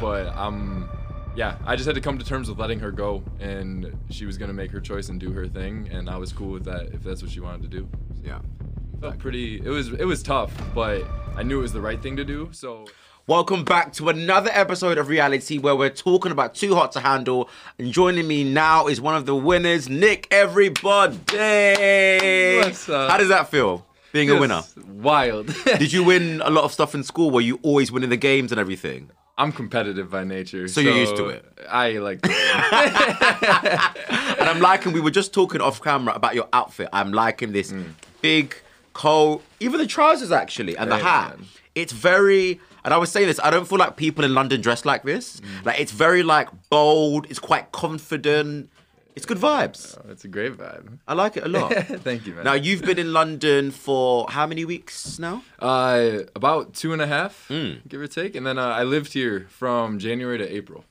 But um, yeah, I just had to come to terms with letting her go, and she was gonna make her choice and do her thing, and I was cool with that if that's what she wanted to do. Yeah. Felt pretty. It was it was tough, but I knew it was the right thing to do. So Welcome back to another episode of Reality where we're talking about Too Hot to Handle. And joining me now is one of the winners, Nick Everybody. What's up? How does that feel, being a winner? Wild. Did you win a lot of stuff in school? Were you always winning the games and everything? I'm competitive by nature, So you're used to it? I like. win. And I'm liking, we were just talking off camera about your outfit. I'm liking this Mm. big coat, even the trousers actually, and the hat. It's very, and I was saying this, I don't feel like people in London dress like this. Mm. Like, it's very like bold, it's quite confident. It's good vibes. It's a great vibe. I like it a lot. Thank you, man. now, you've been in London for how many weeks now? Uh, about two and a half, Mm. give or take, and then uh, I lived here from January to April.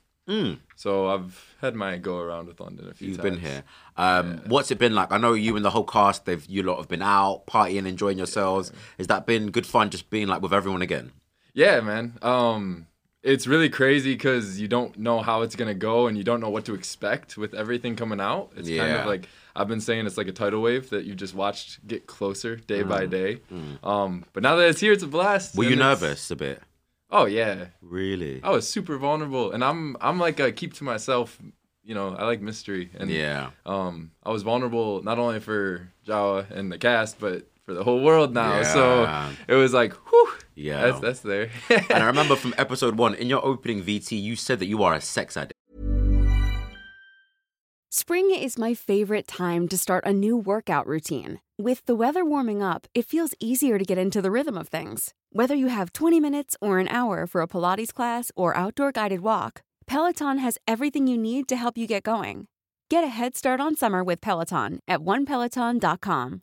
So I've had my go around with London a few Mm. You've times. been here. Um, What's it been like? I know you and the whole cast, they've you lot have been out, partying, enjoying yourselves. Has that been good fun just being like with everyone again? Yeah, man. Um, it's really crazy because you don't know how it's gonna go and you don't know what to expect with everything coming out. It's kind of like I've been saying, it's like a tidal wave that you just watched get closer day Mm. by day. Um, but now that it's here, it's a blast. Were you nervous a bit? Oh yeah, Really? I was super vulnerable, and I'm I'm like a keep to myself. You know, I like mystery, and Yeah. um, I was vulnerable not only for Jawa and the cast, but for the whole world now. So it was like, whew, Yeah. that's that's there. and I remember from episode one, in your opening VT, you said that you are a sex addict. Spring is my favorite time to start a new workout routine. With the weather warming up, it feels easier to get into the rhythm of things. Whether you have 20 minutes or an hour for a Pilates class or outdoor guided walk, Peloton has everything you need to help you get going. Get a head start on summer with Peloton at onepeloton.com.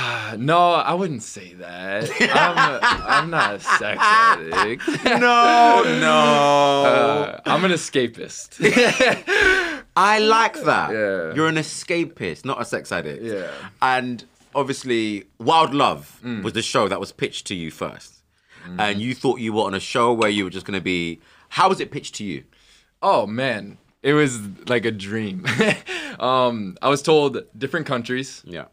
no, I wouldn't say that. I'm, a, I'm not a sex addict. No, no. Uh, I'm an escapist. I like that. Yeah. You're an escapist, not a sex addict. Yeah. And obviously, Wild Love Mm. was the show that was pitched to you 1st And you thought you were on a show where you were just going to be. How was it pitched to you? oh man, it was like a dream. um, I was told different countries, Yeah.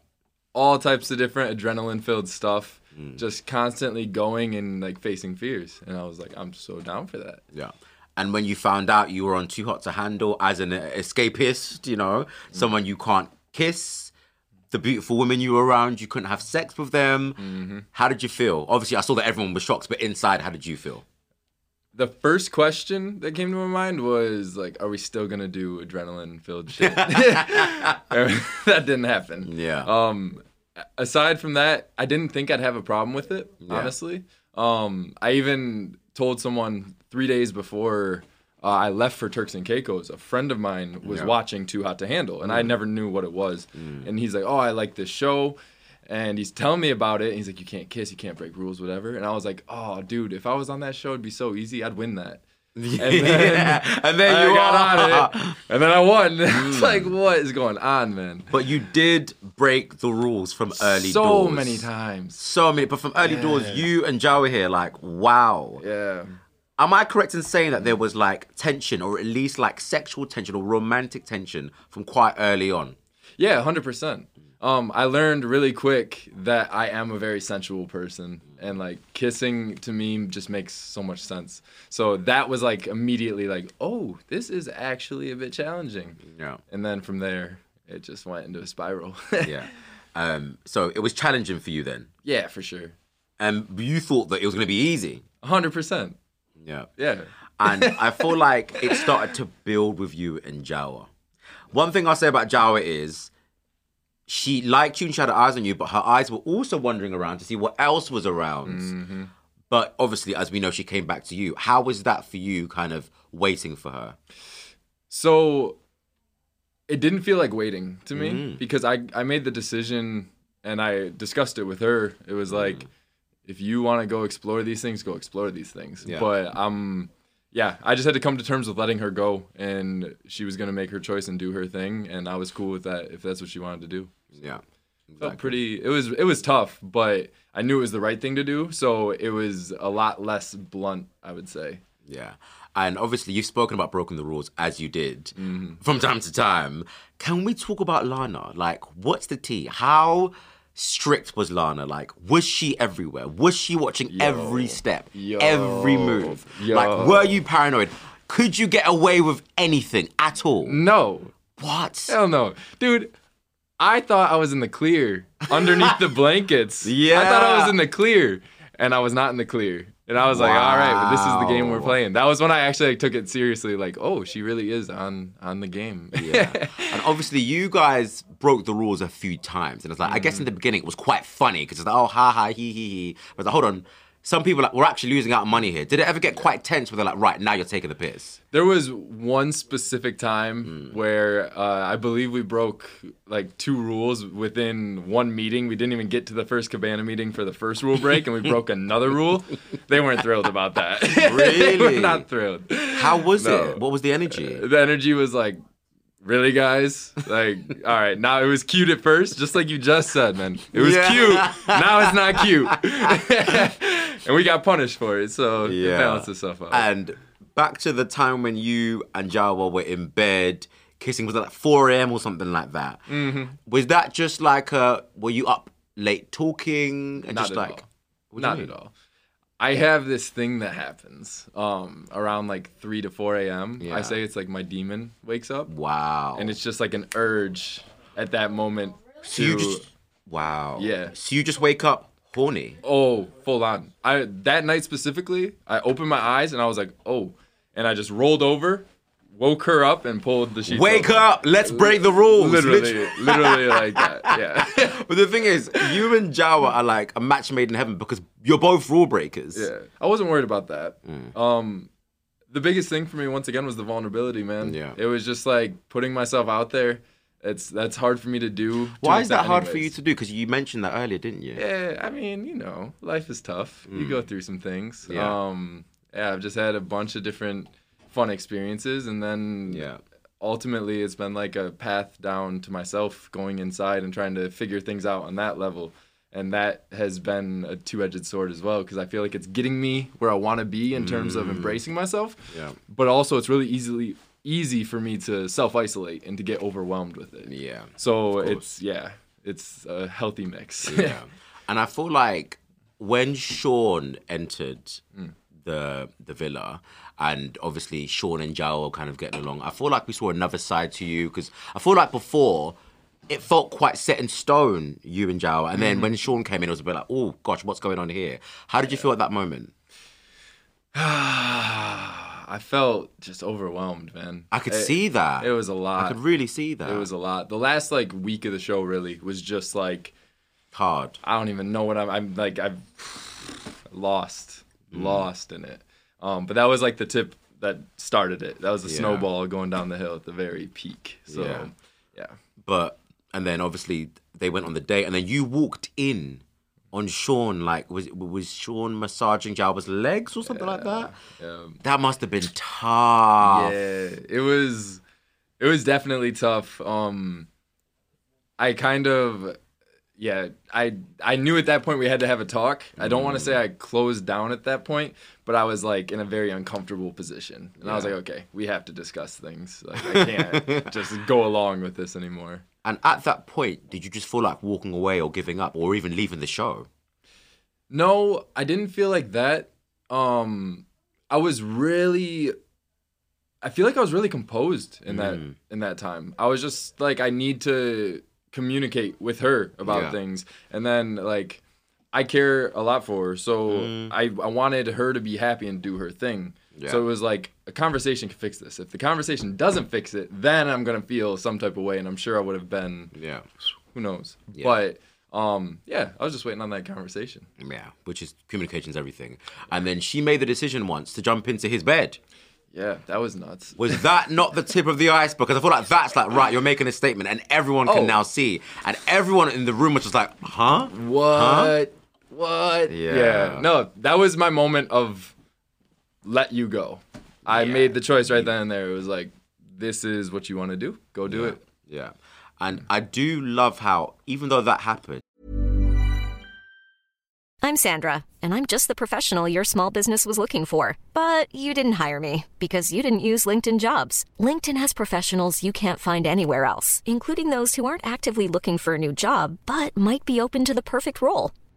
All types of different adrenaline-filled stuff, Mm. just constantly going and like facing fears, and I was like, I'm so down for that. Yeah. And when you found out you were on Too Hot to Handle as an escapist, you know, someone you can't kiss, the beautiful women you were around, you couldn't have sex with them. How did you feel? Obviously, I saw that everyone was shocked, but inside, how did you feel? The first question that came to my mind was like, are we still gonna do adrenaline-filled shit? that didn't happen. Yeah. Um, aside from that, I didn't think I'd have a problem with it. Honestly, um, I even told someone three days before uh, I left for Turks and Caicos. A friend of mine was Yeah. watching Too Hot to Handle, and I never knew what it was. And he's like, "Oh, I like this show." And he's telling me about it. And he's like, "You can't kiss, you can't break rules, whatever." And I was like, "Oh, dude, if I was on that show, it'd be so easy. I'd win that." And then, Yeah, and then you got on it, and then I won. it's hmm. like, what is going on, man? But you did break the rules from early so doors. So many times. So many. But from early doors, you and Jawahir, like, wow. Yeah. Am I correct in saying that there was like tension, or at least like sexual tension or romantic tension from quite early on? Yeah, hundred percent. Um, I learned really quick that I am a very sensual person, and like kissing to me just makes so much sense. So that was like immediately like, oh, this is actually a bit challenging. Yeah. And then from there, it just went into a spiral. Yeah. Um, so it was challenging for you then. yeah, for sure. And you thought that it was going to be easy. hundred percent. Yeah. Yeah. And I feel like it started to build with you and Jawa. One thing I'll say about Jawa is she liked you and she had her eyes on you, but her eyes were also wandering around to see what else was around. Mm-hmm. But obviously, as we know, she came back to you. How was that for you, kind of waiting for her? So it didn't feel like waiting to me mm. because I I made the decision and I discussed it with her. It was mm. like if you want to go explore these things, go explore these things. Yeah. But um yeah, I just had to come to terms with letting her go and she was going to make her choice and do her thing and I was cool with that if that's what she wanted to do. Yeah. Felt pretty it was it was tough, but I knew it was the right thing to do, so it was a lot less blunt, I would say. Yeah. And obviously, you've spoken about breaking the rules as you did Mm-hmm. from time to time. Can we talk about Lana? Like, what's the tea? How strict was Lana? Like, was she everywhere? Was she watching every step, Yo. every move? Yo. Like, were you paranoid? Could you get away with anything at all? No. What? Hell no. Dude, I thought I was in the clear underneath the blankets. Yeah. I thought I was in the clear, and I was not in the clear. And I was like, all right, but this is the game we're playing. That was when I actually like, took it seriously. Like, oh, she really is on on the game. Yeah. and obviously, you guys broke the rules a few times. And it's like, I guess in mm. the beginning, it was quite funny because it's like, oh, ha ha, he he he. But like, hold on. Some people like, we're actually losing out money here. Did it ever get quite tense where they're like, right, now you're taking the piss? There was one specific time Hmm. where uh, I believe we broke like two rules within one meeting. We didn't even get to the first Cabana meeting for the first rule break, and we broke another rule. They weren't thrilled about that. they Really? were not thrilled. How was No. it? What was the energy? The energy was like, really, guys? Like, all right, now it was cute at first, just like you just said, man. It was Yeah. cute. Now it's not cute. And we got punished for it, so it balanced itself out. And back to the time when you and Jawa were in bed kissing, was it like 4 a.m. or something like that? Mm-hmm. Was that just like, uh, were you up late talking? And Not just at like, Not at all. I have this thing that happens um, around like 3 to 4 a.m. Yeah. I say it's like my demon wakes up. Wow. And it's just like an urge at that moment So to. you just, wow. Yeah. So you just wake up horny. Oh, full on. I that night specifically, I opened my eyes and I was like, oh, and I just rolled over, woke her up, and pulled the sheets. Wake over. up, let's break the rules. Literally, literally like that. Yeah, But the thing is, you and Jawa are like a match made in heaven because you're both rule breakers. yeah. I wasn't worried about that. Mm. Um, the biggest thing for me once again was the vulnerability, man. Yeah. it was just like putting myself out there. It's that's hard for me to do. to Why is that hard for you to do? Because you mentioned that earlier, didn't you? Yeah, I mean, you know, life is tough. You go through some things. Mm. Yeah. Um, yeah, I've just had a bunch of different fun experiences, and then Yeah. ultimately, it's been like a path down to myself, going inside and trying to figure things out on that level. And that has been a two-edged sword as well, because I feel like it's getting me where I want to be in terms of embracing myself. Mm. Yeah. But also, it's really easily easy for me to self-isolate and to get overwhelmed with it. Yeah. So it's yeah, it's a healthy mix. yeah. And I feel like when Sean entered Mm. the the villa, and obviously Sean and Jawa are kind of getting along, I feel like we saw another side to you because I feel like before it felt quite set in stone, you and Jawa, and then when Sean came in, it was a bit like, oh gosh, what's going on here? How did you feel at that moment? I felt just overwhelmed, man. I could It- see that. It was a lot. I could really see that. It was a lot. The last like week of the show really was just like hard. I don't even know what I'm. I'm like I've lost, Mm. lost in it. Um, but that was like the tip that started it. That was the Yeah. snowball going down the hill at the very peak. So, Yeah. yeah. But and then obviously they went on the date, and then you walked in on Sean. Like was was Sean massaging Jawa's legs or something like that? Um, That must have been tough. Yeah, it was it was definitely tough. Um I kind of yeah, I I knew at that point we had to have a talk. I don't want to say I closed down at that point, but I was like in a very uncomfortable position. And I was like, okay, we have to discuss things. Like I can't just go along with this anymore. And at that point, did you just feel like walking away or giving up or even leaving the show? No, I didn't feel like that. Um, I was really, I feel like I was really composed in that Mm. in that time. I was just like, I need to communicate with her about Yeah. things, and then like, I care a lot for her, so Mm. I I wanted her to be happy and do her thing. Yeah. So it was like a conversation can fix this. If the conversation doesn't fix it, then I'm gonna feel some type of way, and I'm sure I would have been. Yeah. Who knows? Yeah. But um, yeah, I was just waiting on that conversation. Yeah, which is communication's everything. And then she made the decision once to jump into his bed. Yeah, that was nuts. Was that not the tip of the iceberg? Because I feel like that's like, right, you're making a statement and everyone can Oh. now see. And everyone in the room was just like, huh? What? What? Yeah. No, that was my moment of let you go. I Yeah. made the choice right then and there. It was like, this is what you want to do. Go do it. Yeah. And I do love how, even though that happened, I'm Sandra, and I'm just the professional your small business was looking for. But you didn't hire me because you didn't use LinkedIn jobs. LinkedIn has professionals you can't find anywhere else, including those who aren't actively looking for a new job but might be open to the perfect role,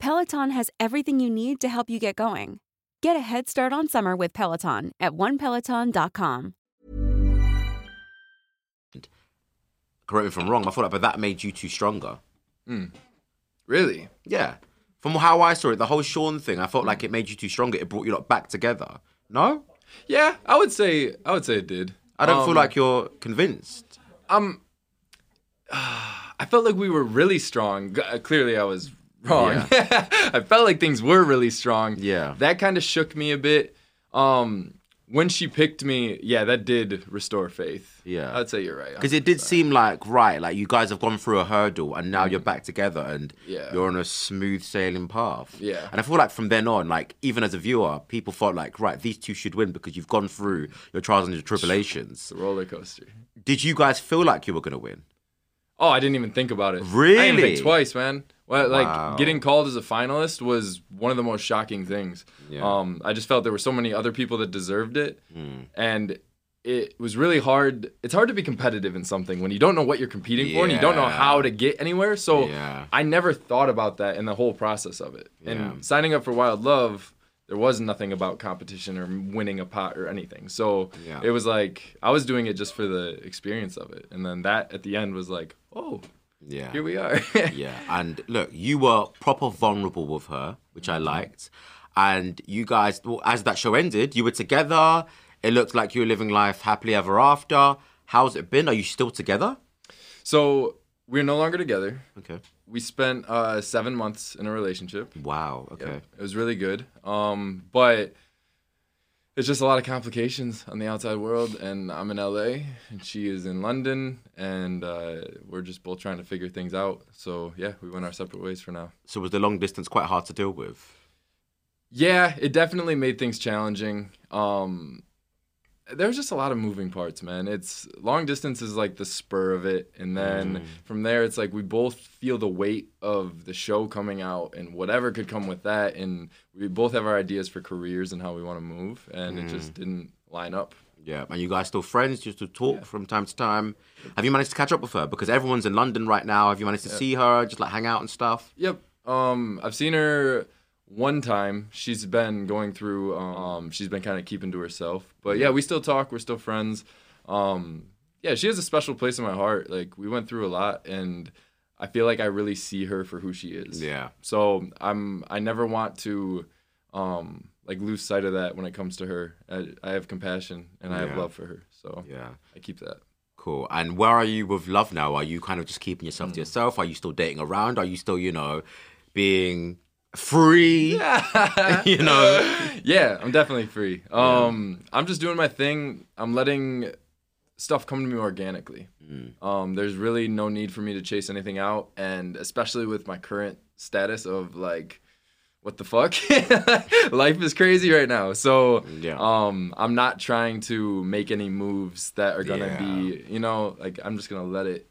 Peloton has everything you need to help you get going. Get a head start on summer with Peloton at onepeloton.com. correct me if I'm wrong, I thought like, but that made you two stronger. Really? Yeah. From how I saw it, the whole Sean thing, I felt like it made you two stronger. It brought you lot back together. No? Yeah, I would say I would say it did. I don't feel Um, like you're convinced. um I felt like we were really strong. Uh, Clearly I was wrong. I felt like things were really strong. Yeah. That kind of shook me a bit. Um when she picked me, yeah, that did restore faith. Yeah. I'd say you're right. Because it did seem like, right, like you guys have gone through a hurdle and now you're back together and Yeah. you're on a smooth sailing path. Yeah. And I feel like from then on, like even as a viewer, people felt like, right, these two should win because you've gone through your trials and your tribulations. It's a roller coaster. Did you guys feel like you were going to win? Oh, I didn't even think about it. I didn't Really? think twice, man. Well, like Wow. getting called as a finalist was one of the most shocking things. Yeah. Um, I just felt there were so many other people that deserved it, Hmm. and it was really hard. It's hard to be competitive in something when you don't know what you're competing for and you don't know how to get anywhere. So Yeah. I never thought about that in the whole process of it. Yeah. And signing up for Wild Love, there was nothing about competition or winning a pot or anything. So Yeah. it was like I was doing it just for the experience of it, and then that at the end was like, oh, Yeah. here we are. yeah, and look, you were proper vulnerable with her, which I liked. And you guys, well, as that show ended, you were together. It looked like you were living life happily ever after. How's it been? Are you still together? So we're no longer together. Okay. We spent uh, seven months in a relationship. Wow. Okay. It was really good. Um, but it's just a lot of complications on the outside world, and I'm in LA, and she is in London, and uh, we're just both trying to figure things out. So yeah, we went our separate ways for now. So was the long distance quite hard to deal with? Yeah, it definitely made things challenging. Um, there's just a lot of moving parts, man. It's long distance is like the spur of it, and then from there, it's like we both feel the weight of the show coming out and whatever could come with that, and we both have our ideas for careers and how we want to move, and it just didn't line up. Yeah. And you guys still friends, just to talk from time to time? Have you managed to catch up with her? Because everyone's in London right now. Have you managed to see her, just like hang out and stuff? Yep. Um, I've seen her one time. She's been going through. Um, she's been kind of keeping to herself. But yeah, we still talk. We're still friends. Um, yeah, she has a special place in my heart. Like we went through a lot, and I feel like I really see her for who she is. Yeah. So I'm. I never want to, um, like lose sight of that when it comes to her. I, I have compassion and I have love for her. So Yeah. I keep that. Cool. And where are you with love now? Are you kind of just keeping yourself to yourself? Are you still dating around? Are you still, you know, being free? you know? yeah, I'm definitely free. Um, I'm just doing my thing. I'm letting stuff come to me organically. Um, there's really no need for me to chase anything out, and especially with my current status of like, what the fuck, life is crazy right now. So Yeah. um, I'm not trying to make any moves that are gonna Yeah. be, you know, like I'm just gonna let it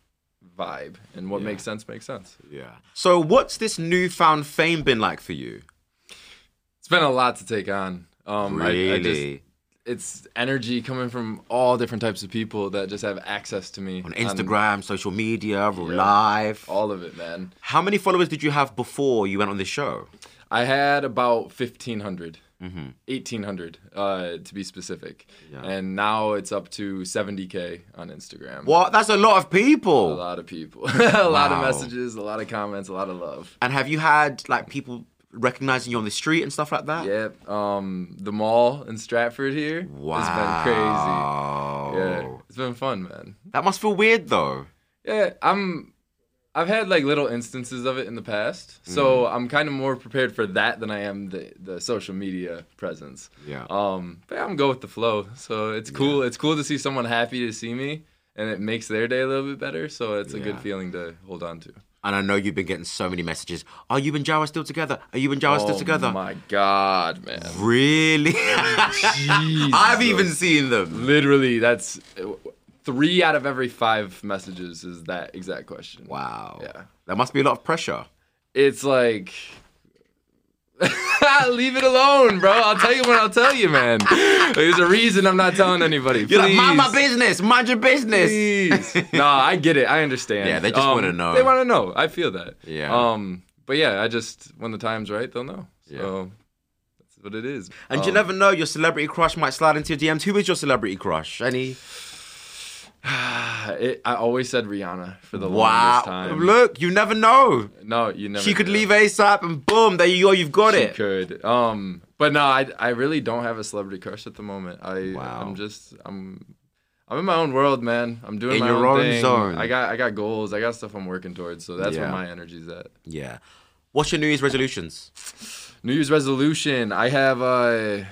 vibe, and what Yeah. makes sense makes sense. Yeah. So what's this newfound fame been like for you? It's been a lot to take on. Um, I- I just- Really? it's energy coming from all different types of people that just have access to me On Instagram, social media, real life. all of it, man. How many followers did you have before you went on this show? I had about 1,500, 1,800 uh, to be specific. Yeah. And now it's up to 70K on Instagram. What? That's a lot of people. A lot of people. a lot of messages, a lot of comments, a lot of love. And have you had like people recognizing you on the street and stuff like that? Yep. Um, the mall in Stratford here Wow. has been crazy. Yeah. It's been fun, man. That must feel weird though. Yeah, I'm. I've had like little instances of it in the past, so Mm. I'm kind of more prepared for that than I am the the social media presence. Yeah. Um, but I'm go with the flow, so it's cool. It's cool to see someone happy to see me, and it makes their day a little bit better. So it's a Yeah. good feeling to hold on to. And I know you've been getting so many messages. Are you and Jawa still together? Are you and Jawa still together? Oh my god, man! Really? I've even seen them. Literally, that's three out of every five messages is that exact question. Wow. Yeah. That must be a lot of pressure. it's like leave it alone, bro. I'll tell you when I'll tell you, man. There's a reason I'm not telling anybody. You're like, mind my business, mind your business. Please. no, I get it. I understand. Yeah, they just Um, wanna know. They want to know. I feel that. Yeah. Um. But yeah, I just when the time's right, they'll know. So that's what it is. And you Um, never know, your celebrity crush might slide into your DMs. Who is your celebrity crush? Any? It, I always said Rihanna for the Wow. longest time. Look, you never know. No, you never. She could do. leave ASAP and boom, there you go, you've got it. She it. could. Um, but no, I I really don't have a celebrity crush at the moment. I Wow. I'm just I'm I'm in my own world, man. I'm doing In my your own, own thing. zone. I got I got goals. I got stuff I'm working towards. So that's Yeah. where my energy's at. Yeah. What's your New Year's resolutions? New Year's resolution. I have uh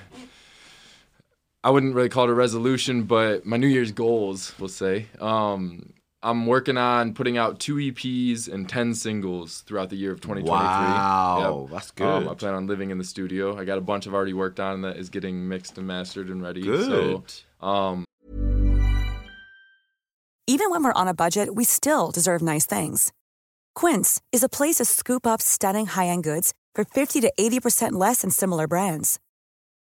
I wouldn't really call it a resolution, but my New Year's goals, we'll say. Um I'm working on putting out two EPs and 10 singles throughout the year of 2023. Wow, that's Um, I plan on living in the studio. I got a bunch I've already worked on that is getting mixed and mastered and ready. Good. So, um, Even when we're on a budget, we still deserve nice things. Quince is a place to scoop up stunning high-end goods for 50 to 80% less than similar brands.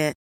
market.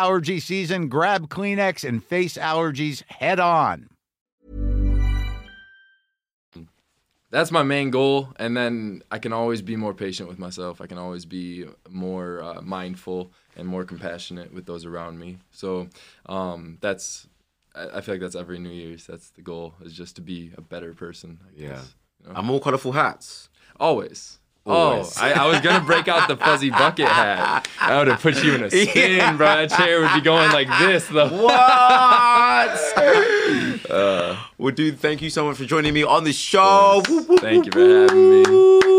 allergy season, grab Kleenex and face allergies head on. that's my main goal. And then I can always be more patient with myself. I can always be more uh, mindful and more compassionate with those around me. So um, that's, I, I feel like that's every New Year's. That's the goal is just to be a better person. I Yeah. guess, you know? And more colorful hats. Always. Oh, I, I was gonna break out the fuzzy bucket hat. I would have put you in a spin, bro. That chair would be going like this. The What? Uh. well, dude, thank you so much for joining me on the show. Thank you for having me.